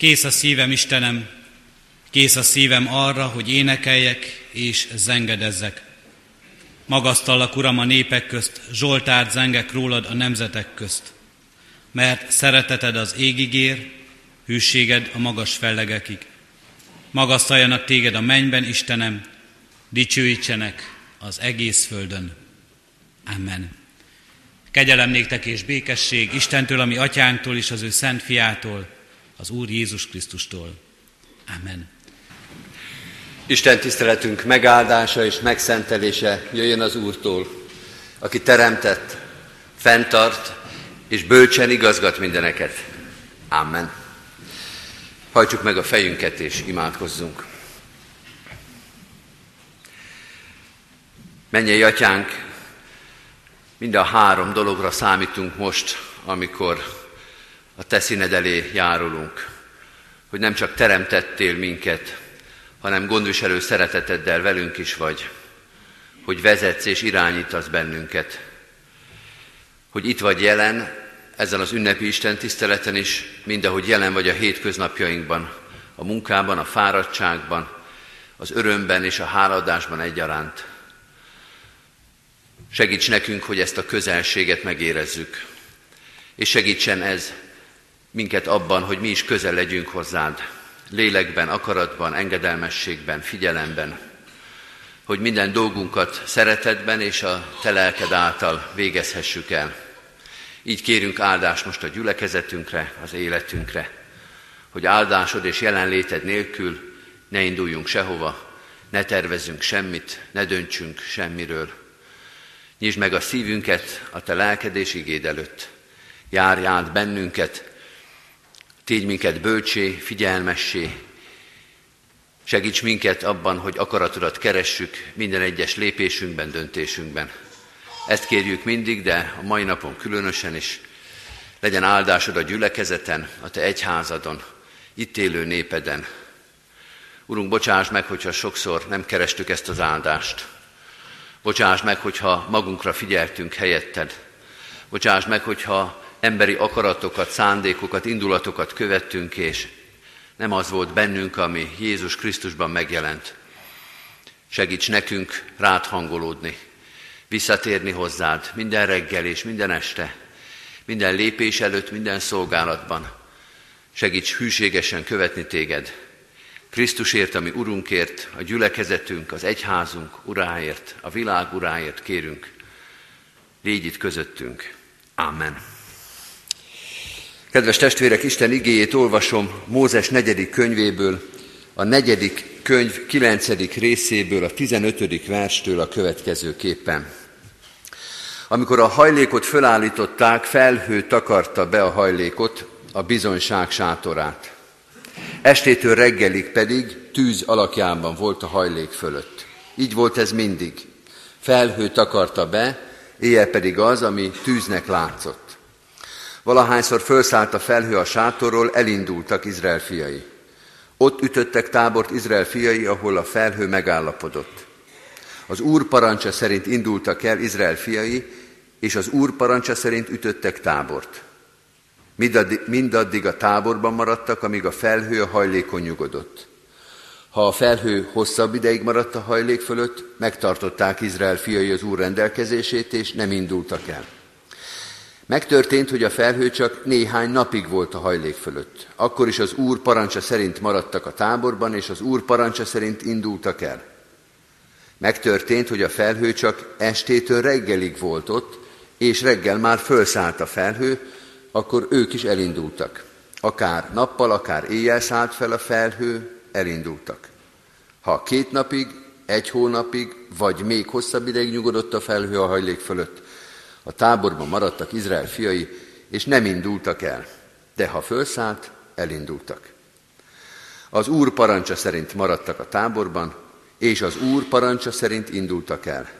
Kész a szívem, Istenem, kész a szívem arra, hogy énekeljek és zengedezzek. Magasztallak, Uram, a népek közt, Zsoltárt zengek rólad a nemzetek közt. Mert szereteted az égig ér, hűséged a magas fellegekig. Magasztaljanak téged a mennyben, Istenem, dicsőítsenek az egész földön. Amen. Kegyelem néktek és békesség Istentől, ami atyánktól és az ő szent fiától, az Úr Jézus Krisztustól. Amen. Isten tiszteletünk megáldása és megszentelése jöjjön az Úrtól, aki teremtett, fenntart és bölcsen igazgat mindeneket. Amen. Hajtsuk meg a fejünket és imádkozzunk. Menjél, atyánk, mind a három dologra számítunk most, amikor a te színed elé járulunk, hogy nem csak teremtettél minket, hanem gondviselő szereteteddel velünk is vagy, hogy vezetsz és irányítasz bennünket, hogy itt vagy jelen ezen az ünnepi Isten tiszteleten is, mindahogy jelen vagy a hétköznapjainkban, a munkában, a fáradtságban, az örömben és a háladásban egyaránt. Segíts nekünk, hogy ezt a közelséget megérezzük, és segítsen ez minket abban, hogy mi is közel legyünk hozzád, lélekben, akaratban, engedelmességben, figyelemben, hogy minden dolgunkat szeretetben és a te lelked által végezhessük el. Így kérünk áldást most a gyülekezetünkre, az életünkre, hogy áldásod és jelenléted nélkül ne induljunk sehova, ne tervezünk semmit, ne döntsünk semmiről. Nyisd meg a szívünket a te lelked és igéd előtt. Járj át bennünket, Tégy minket bölcsé, figyelmessé, segíts minket abban, hogy akaratodat keressük minden egyes lépésünkben, döntésünkben. Ezt kérjük mindig, de a mai napon különösen is. Legyen áldásod a gyülekezeten, a te egyházadon, itt élő népeden. Urunk, bocsáss meg, hogyha sokszor nem kerestük ezt az áldást. Bocsáss meg, hogyha magunkra figyeltünk helyetted. Bocsáss meg, hogyha emberi akaratokat, szándékokat, indulatokat követtünk, és nem az volt bennünk, ami Jézus Krisztusban megjelent. Segíts nekünk rád hangolódni, visszatérni hozzád minden reggel és minden este, minden lépés előtt, minden szolgálatban. Segíts hűségesen követni téged. Krisztusért, ami Urunkért, a gyülekezetünk, az egyházunk uráért, a világ uráért kérünk. Légy itt közöttünk. Amen. Kedves testvérek, Isten igéjét olvasom Mózes negyedik könyvéből, a negyedik könyv kilencedik részéből, a tizenötödik verstől a következőképpen. Amikor a hajlékot fölállították, felhő takarta be a hajlékot, a bizonyság sátorát. Estétől reggelig pedig tűz alakjában volt a hajlék fölött. Így volt ez mindig. Felhő takarta be, éjjel pedig az, ami tűznek látszott. Valahányszor felszállt a felhő a sátorról, elindultak Izrael fiai. Ott ütöttek tábort Izrael fiai, ahol a felhő megállapodott. Az Úr parancsa szerint indultak el Izrael fiai, és az Úr parancsa szerint ütöttek tábort. Mindaddig, a táborban maradtak, amíg a felhő a hajlékon nyugodott. Ha a felhő hosszabb ideig maradt a hajlék fölött, megtartották Izrael fiai az Úr rendelkezését, és nem indultak el. Megtörtént, hogy a felhő csak néhány napig volt a hajlék fölött. Akkor is az Úr parancsa szerint maradtak a táborban, és az Úr parancsa szerint indultak el. Megtörtént, hogy a felhő csak estétől reggelig volt ott, és reggel már fölszállt a felhő, akkor ők is elindultak. Akár nappal, akár éjjel szállt fel a felhő, elindultak. Ha két napig, egy hónapig, vagy még hosszabb ideig nyugodott a felhő a hajlék fölött, a táborban maradtak Izrael fiai, és nem indultak el, de ha fölszállt, elindultak. Az Úr parancsa szerint maradtak a táborban, és az Úr parancsa szerint indultak el.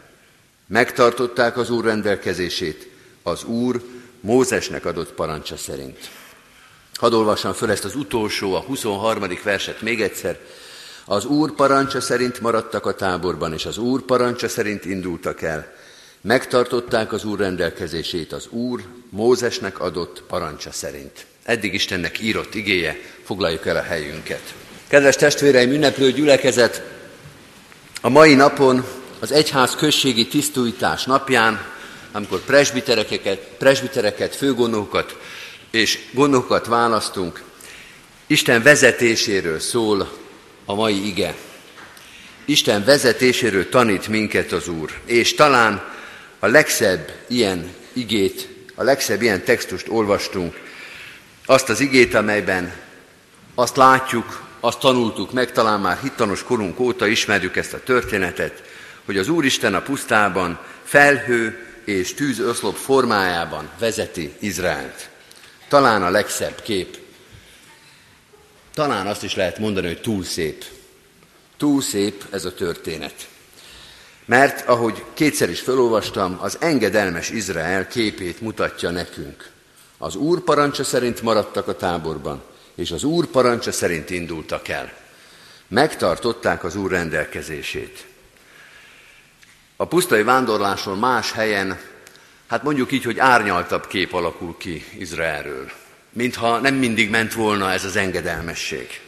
Megtartották az Úr rendelkezését, az Úr Mózesnek adott parancsa szerint. Hadd olvassam föl ezt az utolsó, a 23. verset még egyszer. Az Úr parancsa szerint maradtak a táborban, és az Úr parancsa szerint indultak el. Megtartották az Úr rendelkezését az Úr Mózesnek adott parancsa szerint. eddig Istennek írott igéje, foglaljuk el a helyünket. Kedves testvéreim, ünneplő gyülekezet, a mai napon az egyház községi tisztújtás napján, amikor presbitereket, presbitereket főgondókat és gondokat választunk, Isten vezetéséről szól a mai ige. Isten vezetéséről tanít minket az Úr, és talán a legszebb ilyen igét, a legszebb ilyen textust olvastunk, azt az igét, amelyben azt látjuk, azt tanultuk meg, talán már hittanos korunk óta ismerjük ezt a történetet, hogy az Úristen a pusztában felhő és tűzöszlop formájában vezeti Izraelt. Talán a legszebb kép. Talán azt is lehet mondani, hogy túl szép. Túl szép ez a történet. Mert, ahogy kétszer is felolvastam, az engedelmes Izrael képét mutatja nekünk. Az Úr parancsa szerint maradtak a táborban, és az Úr parancsa szerint indultak el. Megtartották az Úr rendelkezését. A pusztai vándorláson más helyen, hát mondjuk így, hogy árnyaltabb kép alakul ki Izraelről. Mintha nem mindig ment volna ez az engedelmesség.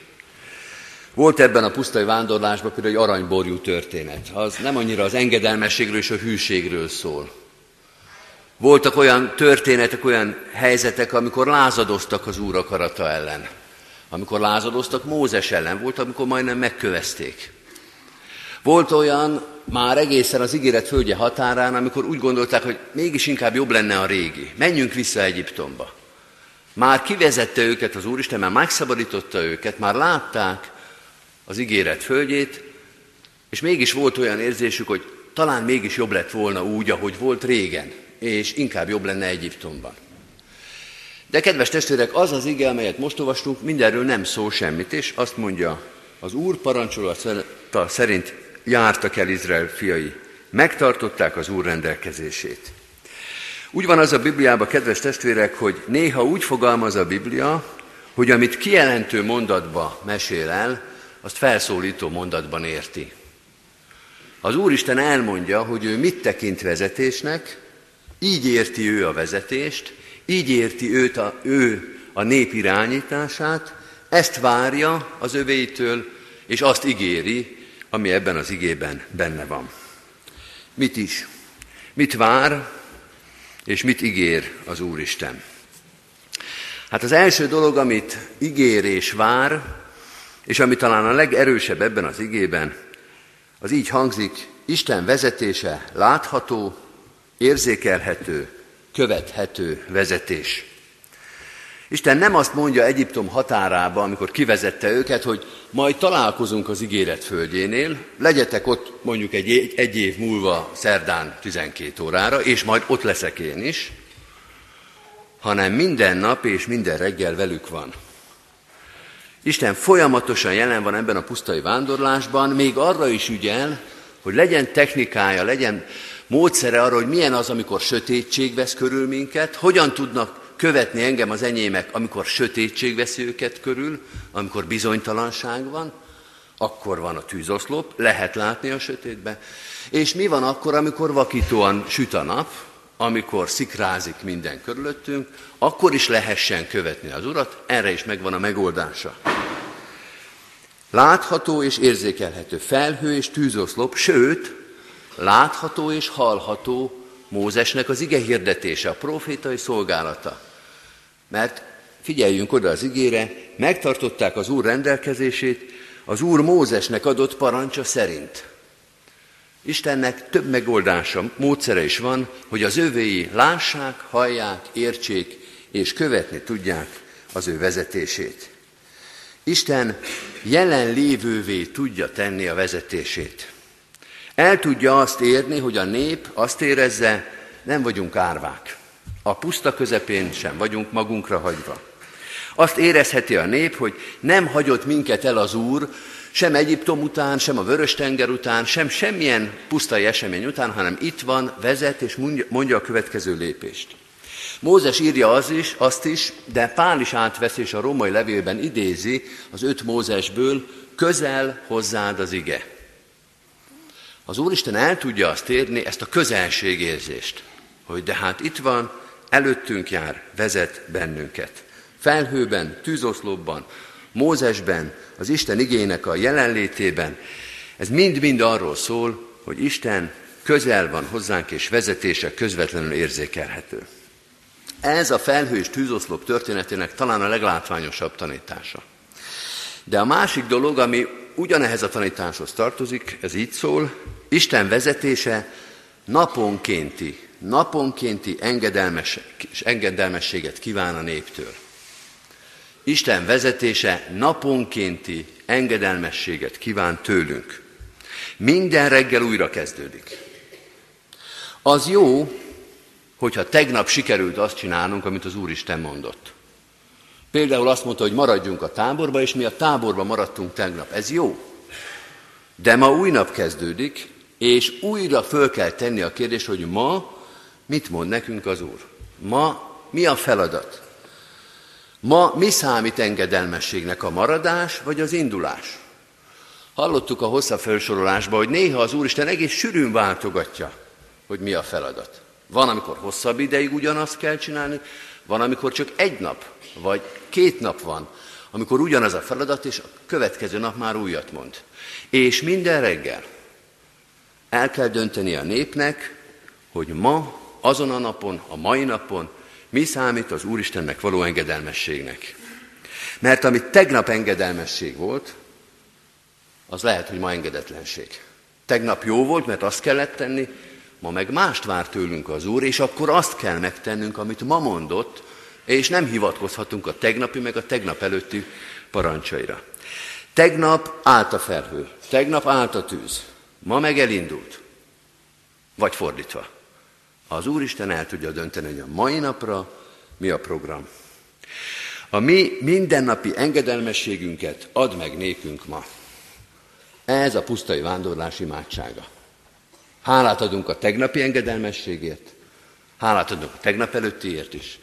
Volt ebben a pusztai vándorlásban például egy aranyborjú történet. Az nem annyira az engedelmességről és a hűségről szól. Voltak olyan történetek, olyan helyzetek, amikor lázadoztak az Úr akarata ellen. Amikor lázadoztak Mózes ellen, volt, amikor majdnem megkövezték. Volt olyan, már egészen az ígéret földje határán, amikor úgy gondolták, hogy mégis inkább jobb lenne a régi. Menjünk vissza Egyiptomba. Már kivezette őket az Úristen, már megszabadította őket, már látták az ígéret földjét, és mégis volt olyan érzésük, hogy talán mégis jobb lett volna úgy, ahogy volt régen, és inkább jobb lenne Egyiptomban. De kedves testvérek, az az ige, amelyet most olvastunk, mindenről nem szól semmit, és azt mondja, az Úr parancsolata szerint jártak el Izrael fiai, megtartották az Úr rendelkezését. Úgy van az a Bibliában, kedves testvérek, hogy néha úgy fogalmaz a Biblia, hogy amit kijelentő mondatba mesél el, azt felszólító mondatban érti. Az Úristen elmondja, hogy ő mit tekint vezetésnek, így érti ő a vezetést, így érti őt a, ő a nép irányítását, ezt várja az övéitől, és azt ígéri, ami ebben az igében benne van. Mit is? Mit vár, és mit ígér az Úristen? Hát az első dolog, amit ígér és vár, és ami talán a legerősebb ebben az igében, az így hangzik, Isten vezetése látható, érzékelhető, követhető vezetés. Isten nem azt mondja Egyiptom határába, amikor kivezette őket, hogy majd találkozunk az ígéret földjénél, legyetek ott mondjuk egy, egy év múlva szerdán 12 órára, és majd ott leszek én is, hanem minden nap és minden reggel velük van. Isten folyamatosan jelen van ebben a pusztai vándorlásban, még arra is ügyel, hogy legyen technikája, legyen módszere arra, hogy milyen az, amikor sötétség vesz körül minket, hogyan tudnak követni engem az enyémek, amikor sötétség veszi őket körül, amikor bizonytalanság van, akkor van a tűzoszlop, lehet látni a sötétbe, és mi van akkor, amikor vakítóan süt a nap, amikor szikrázik minden körülöttünk, akkor is lehessen követni az Urat, erre is megvan a megoldása. Látható és érzékelhető felhő és tűzoszlop, sőt, látható és hallható Mózesnek az ige hirdetése, a profétai szolgálata. Mert figyeljünk oda az igére, megtartották az Úr rendelkezését az Úr Mózesnek adott parancsa szerint. Istennek több megoldása, módszere is van, hogy az övéi lássák, hallják, értsék és követni tudják az ő vezetését. Isten jelenlévővé tudja tenni a vezetését. El tudja azt érni, hogy a nép azt érezze, nem vagyunk árvák. A puszta közepén sem vagyunk magunkra hagyva. Azt érezheti a nép, hogy nem hagyott minket el az Úr, sem Egyiptom után, sem a Vörös-tenger után, sem semmilyen pusztai esemény után, hanem itt van, vezet és mondja a következő lépést. Mózes írja az is, azt is, de Pál is átvesz és a római levélben idézi az öt Mózesből, közel hozzád az ige. Az Úristen el tudja azt érni, ezt a közelségérzést, hogy de hát itt van, előttünk jár, vezet bennünket. felhőben, tűzoszlopban, Mózesben, az Isten igének a jelenlétében. Ez mind-mind arról szól, hogy Isten közel van hozzánk, és vezetése közvetlenül érzékelhető. Ez a felhő és tűzoszlop történetének talán a leglátványosabb tanítása. De a másik dolog, ami ugyanehhez a tanításhoz tartozik, ez így szól, Isten vezetése naponkénti, naponkénti engedelmes, engedelmességet kíván a néptől. Isten vezetése naponkénti engedelmességet kíván tőlünk. Minden reggel újra kezdődik. Az jó, hogyha tegnap sikerült azt csinálnunk, amit az Úristen mondott. Például azt mondta, hogy maradjunk a táborba, és mi a táborba maradtunk tegnap. Ez jó. De ma új nap kezdődik, és újra föl kell tenni a kérdést, hogy ma mit mond nekünk az Úr? Ma mi a feladat? Ma mi számít engedelmességnek, a maradás vagy az indulás? Hallottuk a hosszabb felsorolásban, hogy néha az Úristen egész sűrűn váltogatja, hogy mi a feladat. Van, amikor hosszabb ideig ugyanazt kell csinálni, van, amikor csak egy nap, vagy két nap van, amikor ugyanaz a feladat, és a következő nap már újat mond. És minden reggel el kell dönteni a népnek, hogy ma, azon a napon, a mai napon mi számít az Úristennek való engedelmességnek. Mert amit tegnap engedelmesség volt, az lehet, hogy ma engedetlenség. Tegnap jó volt, mert azt kellett tenni, ma meg mást vár tőlünk az Úr, és akkor azt kell megtennünk, amit ma mondott, és nem hivatkozhatunk a tegnapi, meg a tegnap előtti parancsaira. Tegnap állt a felhő, tegnap állt a tűz, ma meg elindult. Vagy fordítva. Az Úristen el tudja dönteni, hogy a mai napra mi a program. A mi mindennapi engedelmességünket ad meg nékünk ma. Ez a pusztai vándorlás imádsága. Hálát adunk a tegnapi engedelmességért, hálát adunk a tegnap előttiért is.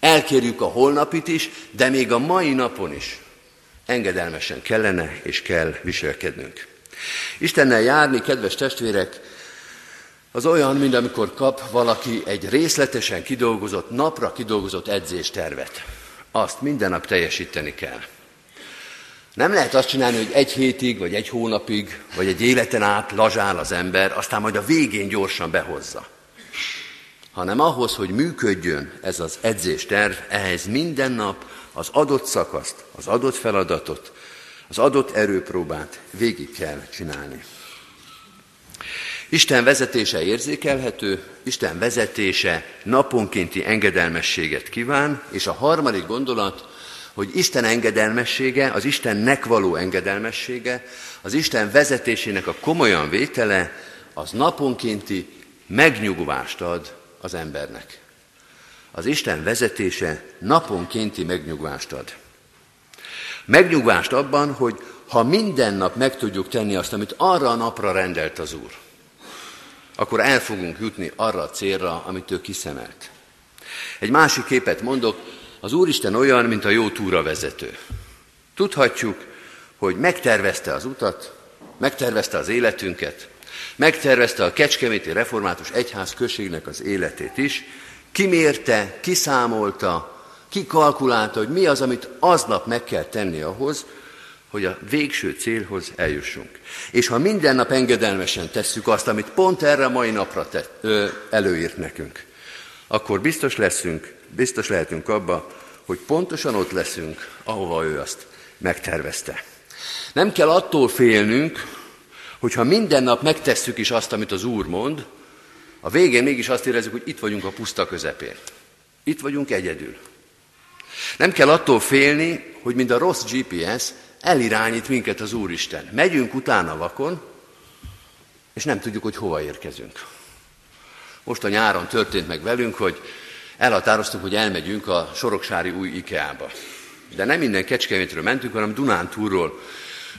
Elkérjük a holnapit is, de még a mai napon is engedelmesen kellene és kell viselkednünk. Istennel járni, kedves testvérek, az olyan, mint amikor kap valaki egy részletesen kidolgozott, napra kidolgozott edzéstervet. Azt minden nap teljesíteni kell. Nem lehet azt csinálni, hogy egy hétig, vagy egy hónapig, vagy egy életen át lazsál az ember, aztán majd a végén gyorsan behozza. Hanem ahhoz, hogy működjön ez az edzésterv, ehhez minden nap az adott szakaszt, az adott feladatot, az adott erőpróbát végig kell csinálni. Isten vezetése érzékelhető, Isten vezetése naponkénti engedelmességet kíván, és a harmadik gondolat, hogy Isten engedelmessége, az Istennek való engedelmessége, az Isten vezetésének a komolyan vétele, az naponkénti megnyugvást ad az embernek. Az Isten vezetése naponkénti megnyugvást ad. Megnyugvást abban, hogy ha minden nap meg tudjuk tenni azt, amit arra a napra rendelt az Úr, akkor el fogunk jutni arra a célra, amit ő kiszemelt. Egy másik képet mondok, az Úristen olyan, mint a jó túravezető. Tudhatjuk, hogy megtervezte az utat, megtervezte az életünket, megtervezte a Kecskeméti Református Egyház községnek az életét is, kimérte, kiszámolta, kikalkulálta, hogy mi az, amit aznap meg kell tenni ahhoz, hogy a végső célhoz eljussunk. És ha minden nap engedelmesen tesszük azt, amit pont erre a mai napra te, ö, előírt nekünk, akkor biztos leszünk, biztos lehetünk abba, hogy pontosan ott leszünk, ahova ő azt megtervezte. Nem kell attól félnünk, hogyha minden nap megtesszük is azt, amit az Úr mond, a végén mégis azt érezzük, hogy itt vagyunk a puszta közepén. Itt vagyunk egyedül. Nem kell attól félni, hogy mind a rossz GPS elirányít minket az Úristen. Megyünk utána vakon, és nem tudjuk, hogy hova érkezünk. Most a nyáron történt meg velünk, hogy elhatároztuk, hogy elmegyünk a Soroksári új IKEA-ba. De nem minden Kecskemétről mentünk, hanem Dunántúrról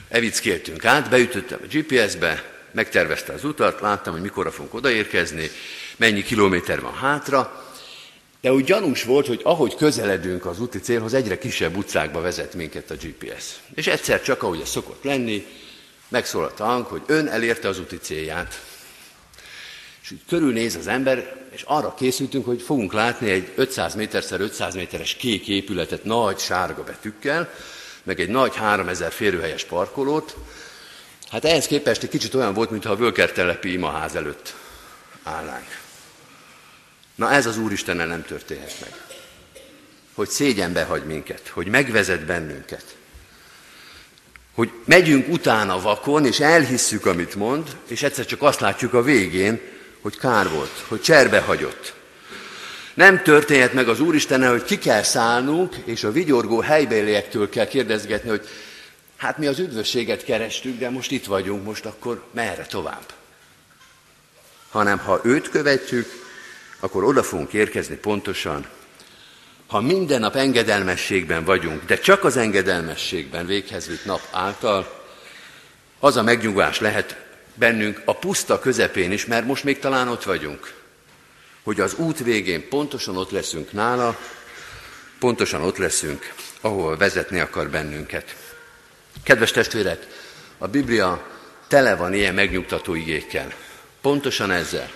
evickéltünk át, beütöttem a GPS-be, megtervezte az utat, láttam, hogy mikorra fogunk odaérkezni, mennyi kilométer van hátra, de úgy gyanús volt, hogy ahogy közeledünk az úti célhoz, egyre kisebb utcákba vezet minket a GPS. És egyszer csak, ahogy ez szokott lenni, megszólalt a hang, hogy ön elérte az úti célját. És úgy körülnéz az ember, és arra készültünk, hogy fogunk látni egy 500 méterszer 500 méteres kék épületet nagy sárga betűkkel, meg egy nagy 3000 férőhelyes parkolót. Hát ehhez képest egy kicsit olyan volt, mintha a Völkertelepi imaház előtt állnánk. Na ez az Úristennel nem történhet meg. Hogy szégyenbe hagy minket, hogy megvezet bennünket. Hogy megyünk utána vakon, és elhisszük, amit mond, és egyszer csak azt látjuk a végén, hogy kár volt, hogy cserbe hagyott. Nem történhet meg az Úristennel, hogy ki kell szállnunk, és a vigyorgó helybéliektől kell kérdezgetni, hogy hát mi az üdvösséget kerestük, de most itt vagyunk, most akkor merre tovább? Hanem ha őt követjük, akkor oda fogunk érkezni pontosan, ha minden nap engedelmességben vagyunk, de csak az engedelmességben véghez vitt nap által, az a megnyugvás lehet bennünk a puszta közepén is, mert most még talán ott vagyunk, hogy az út végén pontosan ott leszünk nála, pontosan ott leszünk, ahol vezetni akar bennünket. Kedves testvérek, a Biblia tele van ilyen megnyugtató igékkel. Pontosan ezzel.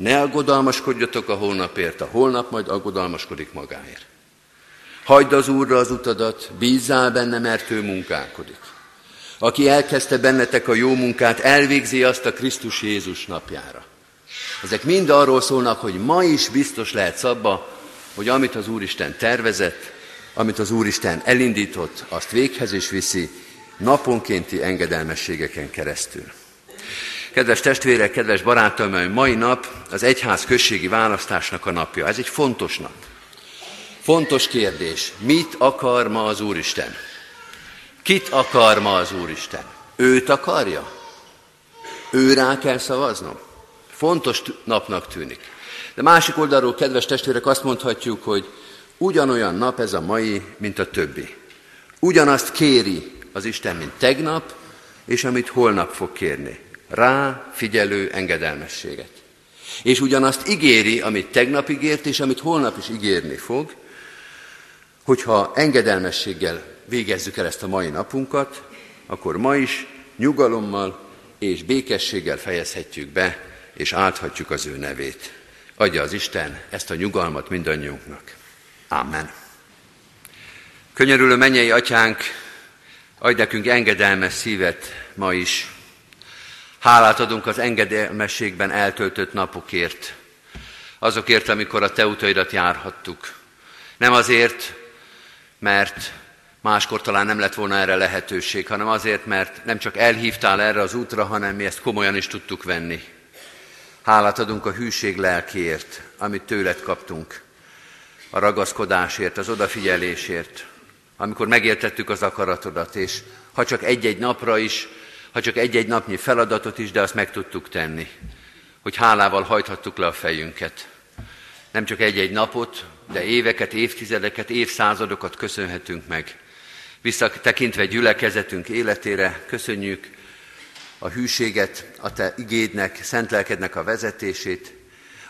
Ne aggodalmaskodjatok a holnapért, a holnap majd aggodalmaskodik magáért. Hagyd az Úrra az utadat, bízzál benne, mert ő munkálkodik. Aki elkezdte bennetek a jó munkát, elvégzi azt a Krisztus Jézus napjára. Ezek mind arról szólnak, hogy ma is biztos lehet abba, hogy amit az Úristen tervezett, amit az Úristen elindított, azt véghez is viszi naponkénti engedelmességeken keresztül. Kedves testvérek, kedves barátaim, mai nap az egyház községi választásnak a napja. Ez egy fontos nap. Fontos kérdés. Mit akar ma az Úristen? Kit akar ma az Úristen? Őt akarja? Ő rá kell szavaznom? Fontos napnak tűnik. De másik oldalról, kedves testvérek, azt mondhatjuk, hogy ugyanolyan nap ez a mai, mint a többi. Ugyanazt kéri az Isten, mint tegnap, és amit holnap fog kérni. Rá figyelő engedelmességet. És ugyanazt ígéri, amit tegnap ígért, és amit holnap is ígérni fog, hogyha engedelmességgel végezzük el ezt a mai napunkat, akkor ma is nyugalommal és békességgel fejezhetjük be, és álthatjuk az ő nevét. Adja az Isten ezt a nyugalmat mindannyiunknak. Amen. Könyörülő mennyei atyánk, adj nekünk engedelmes szívet ma is. Hálát adunk az engedelmességben eltöltött napokért, azokért, amikor a te utaidat járhattuk. Nem azért, mert máskor talán nem lett volna erre lehetőség, hanem azért, mert nem csak elhívtál erre az útra, hanem mi ezt komolyan is tudtuk venni. Hálát adunk a hűség lelkiért, amit tőled kaptunk, a ragaszkodásért, az odafigyelésért, amikor megértettük az akaratodat, és ha csak egy-egy napra is, ha csak egy-egy napnyi feladatot is, de azt meg tudtuk tenni, hogy hálával hajthattuk le a fejünket. Nem csak egy-egy napot, de éveket, évtizedeket, évszázadokat köszönhetünk meg. Visszatekintve gyülekezetünk életére, köszönjük a hűséget, a Te igédnek, szent lelkednek a vezetését,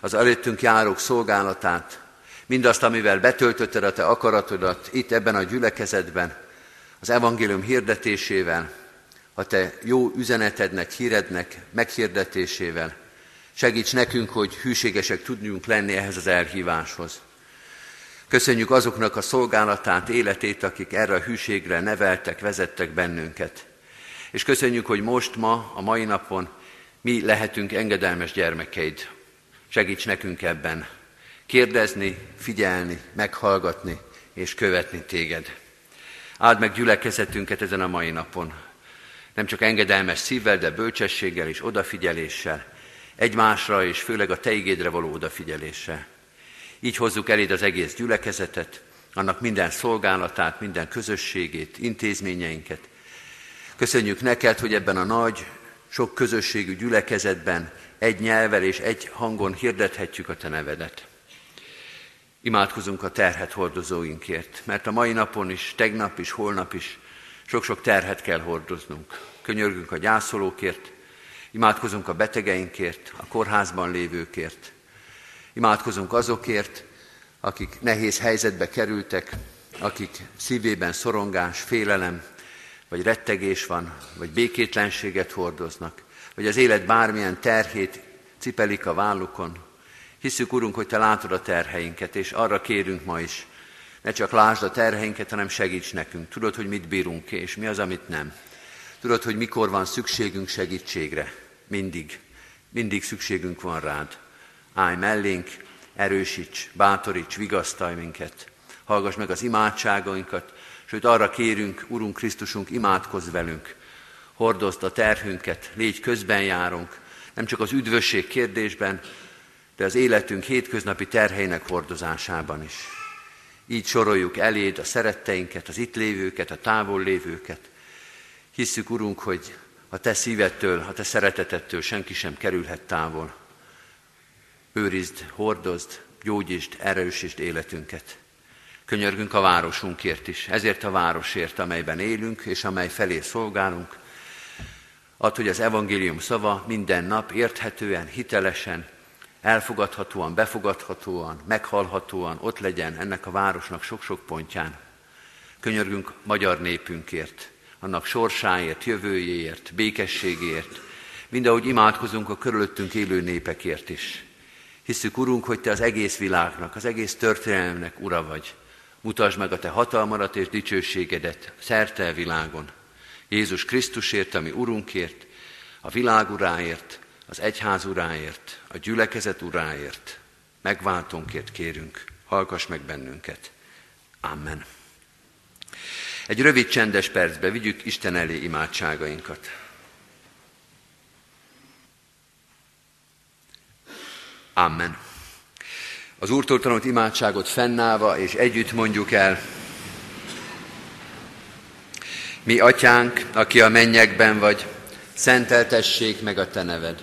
az előttünk járók szolgálatát, mindazt, amivel betöltötted a Te akaratodat itt ebben a gyülekezetben, az evangélium hirdetésével, a Te jó üzenetednek, hírednek meghirdetésével. Segíts nekünk, hogy hűségesek tudjunk lenni ehhez az elhíváshoz. Köszönjük azoknak a szolgálatát, életét, akik erre a hűségre neveltek, vezettek bennünket. És köszönjük, hogy most, ma, a mai napon mi lehetünk engedelmes gyermekeid. Segíts nekünk ebben kérdezni, figyelni, meghallgatni és követni téged. Áld meg gyülekezetünket ezen a mai napon. Nem csak engedelmes szívvel, de bölcsességgel és odafigyeléssel, egymásra és főleg a te igédre való odafigyeléssel. Így hozzuk eléd az egész gyülekezetet, annak minden szolgálatát, minden közösségét, intézményeinket. Köszönjük neked, hogy ebben a nagy, sok közösségű gyülekezetben egy nyelvel és egy hangon hirdethetjük a te nevedet. Imádkozunk a terhet hordozóinkért, mert a mai napon is, tegnap is, holnap is sok-sok terhet kell hordoznunk. Könyörgünk a gyászolókért, imádkozunk a betegeinkért, a kórházban lévőkért, Imádkozunk azokért, akik nehéz helyzetbe kerültek, akik szívében szorongás, félelem, vagy rettegés van, vagy békétlenséget hordoznak, vagy az élet bármilyen terhét cipelik a vállukon. Hiszük, Urunk, hogy Te látod a terheinket, és arra kérünk ma is, ne csak lásd a terheinket, hanem segíts nekünk. Tudod, hogy mit bírunk ki, és mi az, amit nem. Tudod, hogy mikor van szükségünk segítségre. Mindig. Mindig szükségünk van rád. Állj mellénk, erősíts, bátoríts, vigasztalj minket. Hallgass meg az imádságainkat, sőt arra kérünk, Urunk Krisztusunk, imádkozz velünk. Hordozd a terhünket, légy közben járunk, nem csak az üdvösség kérdésben, de az életünk hétköznapi terheinek hordozásában is. Így soroljuk eléd a szeretteinket, az itt lévőket, a távol lévőket. Hisszük, Urunk, hogy a Te szívettől, a Te szeretetettől senki sem kerülhet távol. Őrizd, hordozd, gyógyítsd, erősítsd életünket. Könyörgünk a városunkért is, ezért a városért, amelyben élünk, és amely felé szolgálunk. Add, hogy az evangélium szava minden nap érthetően, hitelesen, elfogadhatóan, befogadhatóan, meghallhatóan ott legyen ennek a városnak sok-sok pontján. Könyörgünk magyar népünkért, annak sorsáért, jövőjéért, békességért, mindahogy imádkozunk a körülöttünk élő népekért is. Hiszük, Urunk, hogy Te az egész világnak, az egész történelemnek ura vagy. Mutasd meg a Te hatalmadat és dicsőségedet szerte a világon. Jézus Krisztusért, ami Urunkért, a világ uráért, az egyház uráért, a gyülekezet uráért, megváltónkért kérünk, hallgass meg bennünket. Amen. Egy rövid csendes percbe vigyük Isten elé imádságainkat. Amen. Az Úrtól tanult imádságot fennállva és együtt mondjuk el. Mi atyánk, aki a mennyekben vagy, szenteltessék meg a te neved.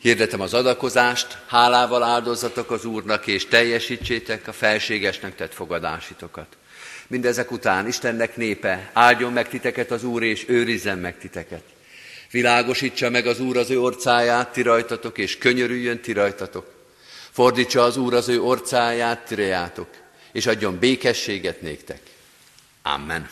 Hirdetem az adakozást, hálával áldozatok az Úrnak, és teljesítsétek a felségesnek tett fogadásitokat. Mindezek után Istennek népe, áldjon meg titeket az Úr, és őrizzen meg titeket. Világosítsa meg az Úr az ő orcáját, ti rajtatok, és könyörüljön ti rajtatok. Fordítsa az Úr az ő orcáját, ti rejátok, és adjon békességet néktek. Amen.